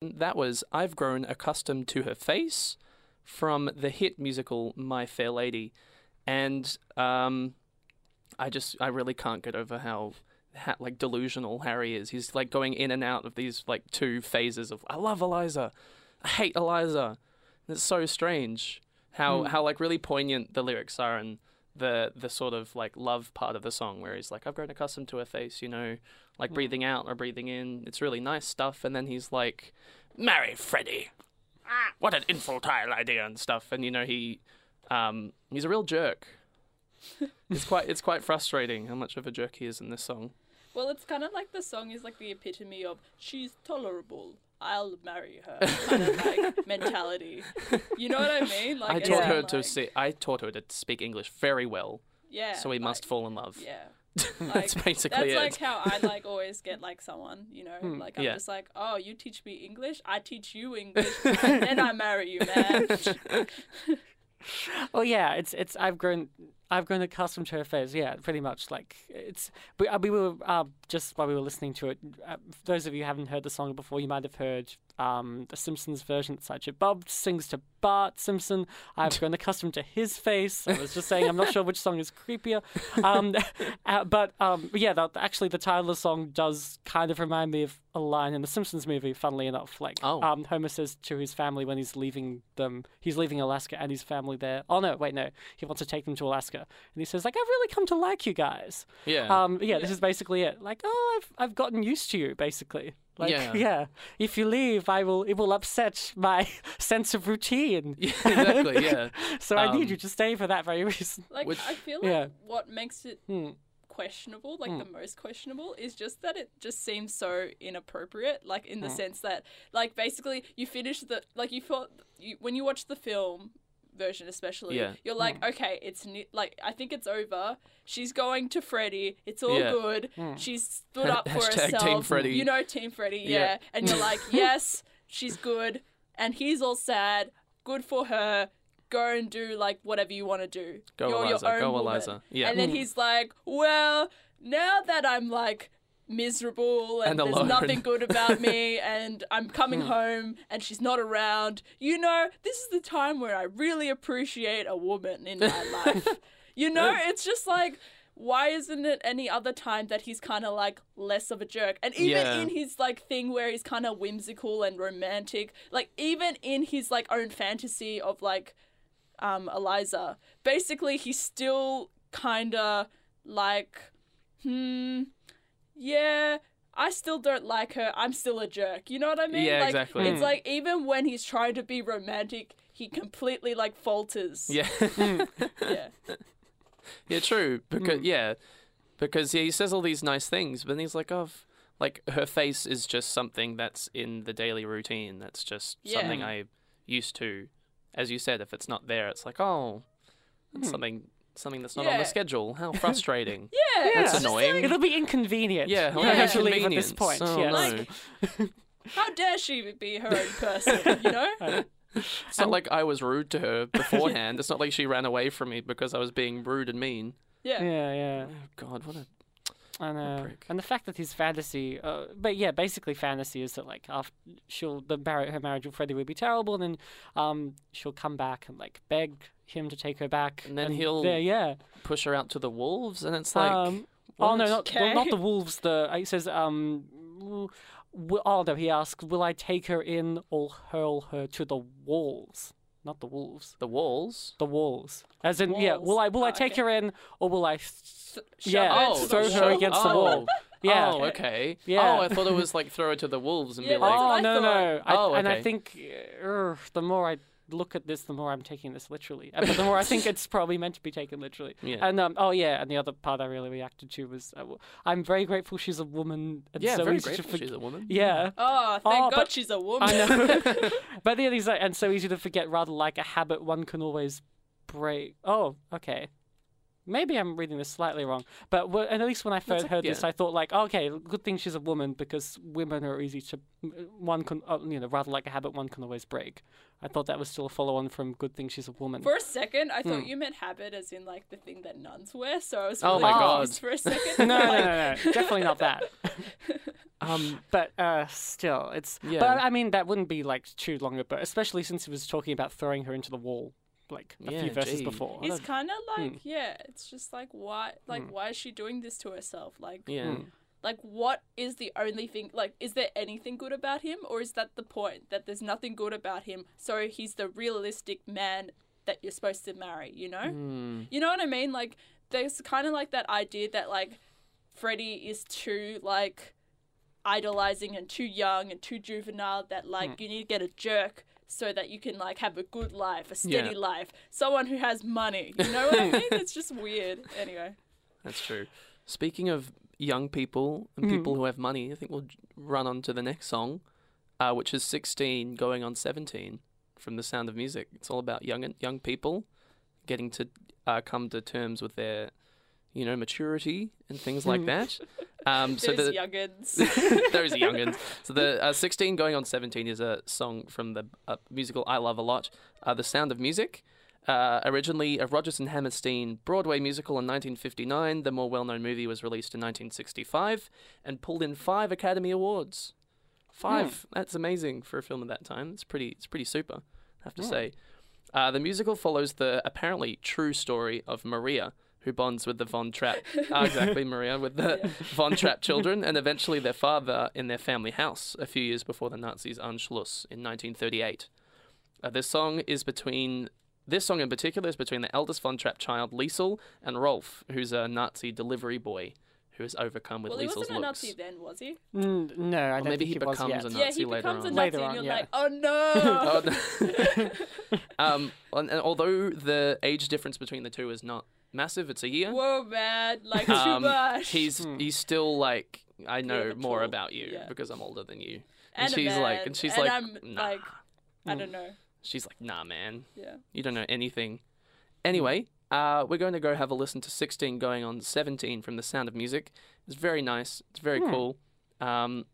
That was I've Grown Accustomed to Her Face from the hit musical My Fair Lady. And um, I just, I really can't get over how, ha- like, delusional Harry is. He's, like, going in and out of these, like, two phases of, I love Eliza, I hate Eliza. And it's so strange how, Hmm. how, like, really poignant the lyrics are and the, the sort of, like, love part of the song where he's like, I've grown accustomed to her face, you know, like, Hmm. breathing out or breathing in. It's really nice stuff. And then he's like, marry Freddy. What an infantile idea and stuff. And you know he, um, he's a real jerk. it's quite it's quite frustrating how much of a jerk he is in this song. Well, it's kind of like the song is like the epitome of she's tolerable. I'll marry her kind of like mentality. You know what I mean? Like I taught her to say I taught her to speak English very well, Yeah. so we like, must fall in love. Yeah. that's Like, basically That's it. like how I like always get like someone, you know, Hmm, like I'm yeah. just like, oh, you teach me English, I teach you English, and then I marry you, man. Oh yeah, it's it's I've grown I've grown accustomed to her face. Yeah, pretty much. Like it's we, uh, we were uh, just while we were listening to it. Uh, those of you who haven't heard the song before, you might have heard um, the Simpsons version. It's like Bob sings to Bart Simpson. I've grown accustomed to his face. I was just saying I'm not sure which song is creepier. Um, uh, but um, yeah, the, actually the title of the song does kind of remind me of a line in the Simpsons movie. Funnily enough, like Oh. um, Homer says to his family when he's leaving them, he's leaving Alaska and his family there. Oh no, wait, no, he wants to take them to Alaska, and he says like, "I've really come to like you guys." yeah. Um, yeah, this is basically it. Like, oh, I've I've gotten used to you, basically. Like, Yeah. yeah. If you leave, I will. It will upset my sense of routine. yeah, exactly. Yeah. So I need Um, you to stay for that very reason. Like Which- I feel like yeah. what makes it Hmm. questionable, like Mm. the most questionable, is just that it just seems so inappropriate. Like in the Mm. sense that, like basically, you finish the like you thought you when you watch the film version, especially, Yeah. you're like, okay, it's ne- like I think it's over. She's going to Freddy. It's all Yeah. good. Mm. She's stood up for Hashtag Team herself. Freddy. You know, Team Freddy. Yeah, Yeah. and you're like, yes, she's good, and he's all sad. Good for her. Go and do like whatever you want to do. Go You're Eliza. your own Go woman. Eliza. Yeah. And then he's like, well, now that I'm like miserable and, And there's alone. nothing good about me and I'm coming home and she's not around, you know, this is the time where I really appreciate a woman in my life. You know, it's just like, why isn't it any other time that he's kind of like less of a jerk? And even Yeah. in his like thing where he's kind of whimsical and romantic, like even in his like own fantasy of like um Eliza, basically he's still kind of like hmm yeah I still don't like her. I'm still a jerk. You know what I mean? Yeah, like, exactly. It's Mm. like even when he's trying to be romantic, he completely like falters. yeah. Yeah. Yeah, true. Because Mm. yeah, because yeah, he says all these nice things, but then he's like, oh, like her face is just something that's in the daily routine. That's just something I used to. As you said, if it's not there, it's like, oh, that's Hmm. something something that's not on the schedule. How frustrating. Yeah. Yeah. it's That's just annoying. like, It'll be inconvenient. yeah, for how her to leave at this point. Oh, yes. no. how dare she be her own person? You know? It's not like I was rude to her beforehand. It's not like she ran away from me because I was being rude and mean. Yeah. Yeah, yeah. Oh God, what a I know. prick. And the fact that his fantasy, uh, but yeah, basically fantasy is that like after she'll the mar- her marriage with Freddy would be terrible, and then um she'll come back and like beg him to take her back, And then he'll there, yeah. push her out to the wolves, and it's like, um, oh no, not well, not the wolves. The he says um. w- w- Oh no, he asks, "Will I take her in or hurl her to the walls?" Not the wolves, the walls. the walls. As in, yeah, will I will I Oh, take okay. her in or will I? Th- Shove yeah, Oh, throw her wall. against the oh. wall. Yeah. Oh, okay. Yeah. Oh, I thought it was like throw it to the wolves and Yeah, be like, oh I no, no, I, Oh, and I think uh, the more I look at this, the more I'm taking this literally. Uh, But the more I think it's probably meant to be taken literally. yeah, And um, oh yeah, and the other part I really reacted to was uh, w- I'm very grateful she's a woman. And yeah, so very grateful forg- she's a woman. Yeah. Oh, thank Oh, God but- she's a woman. I know. but the other like, and so easy to forget. Rather like a habit, one can always break. Oh, okay. Maybe I'm reading this slightly wrong, but w- at least when I first o- heard this. I thought like, okay, good thing she's a woman because women are easy to, one can, uh, you know, rather like a habit, one can always break. I thought that was still a follow-on from good thing she's a woman. For a second, I thought Hmm. you meant habit as in like the thing that nuns wear. So I was Oh my God. for a second. no, no, Like, no, no, definitely not that. Um, But uh, still, it's. Yeah. But I mean, that wouldn't be like too long ago, but especially since he was talking about throwing her into the wall, like a Yeah, few verses gee. before. What It's kind of like Hmm. yeah. It's just like why like Hmm. why is she doing this to herself? Like yeah. Hmm. like what is the only thing like is there anything good about him or is that the point that there's nothing good about him so he's the realistic man that you're supposed to marry you know Hmm. you know what i mean like there's kind of like that idea that like freddie is too like idolizing and too young and too juvenile that like you need to get a jerk so that you can like have a good life a steady Yeah. life someone who has money you know what i mean it's just weird anyway That's true. Speaking of young people and Mhm. people who have money, I think we'll run on to the next song, uh, which is 16 going on 17 from The Sound of Music. It's all about young young people getting to uh, come to terms with their, you know, maturity and things like that. Um, so Those the youngins those youngins. So the uh, 16 going on 17 is a song from the uh, musical I love a lot, uh, The Sound of Music. Uh, originally a Rodgers and Hammerstein Broadway musical in 1959, the more well-known movie was released in 1965 and pulled in five Academy Awards. Five. That's amazing for a film of that time. It's pretty. It's pretty super. I have to Hmm. say. Uh, the musical follows the apparently true story of Maria, who bonds with the Von Trapp. Ah, exactly, Maria, with the Von Trapp children, and eventually their father in their family house a few years before the Nazis' Anschluss in 1938. Uh, this song is between. This song in particular is between the eldest Von Trapp child, Liesl, and Rolf, who's a Nazi delivery boy who is overcome with well he Liesl's wasn't a nazi then was he Mm, no, I Or don't maybe think he it was becomes yet. a yeah he later becomes a nazi Later and on, you're yeah. like oh no Oh, no. um, and, and although the age difference between the two is not massive, it's a year. whoa man like too Um, much He's Hmm. he's still like I know of more tool, about you yeah. because I'm older than you. and, and a she's like- and she's and like, I'm nah. like I don't know She's like, nah, man, yeah you don't know anything. Anyway, uh, we're going to go have a listen to 16 going on 17 from The Sound of Music. It's very nice. It's very Hmm. cool. Um,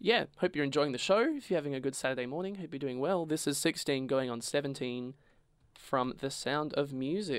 yeah, hope you're enjoying the show. If you're having a good Saturday morning, hope you're doing well. This is 16 going on 17 from The Sound of Music.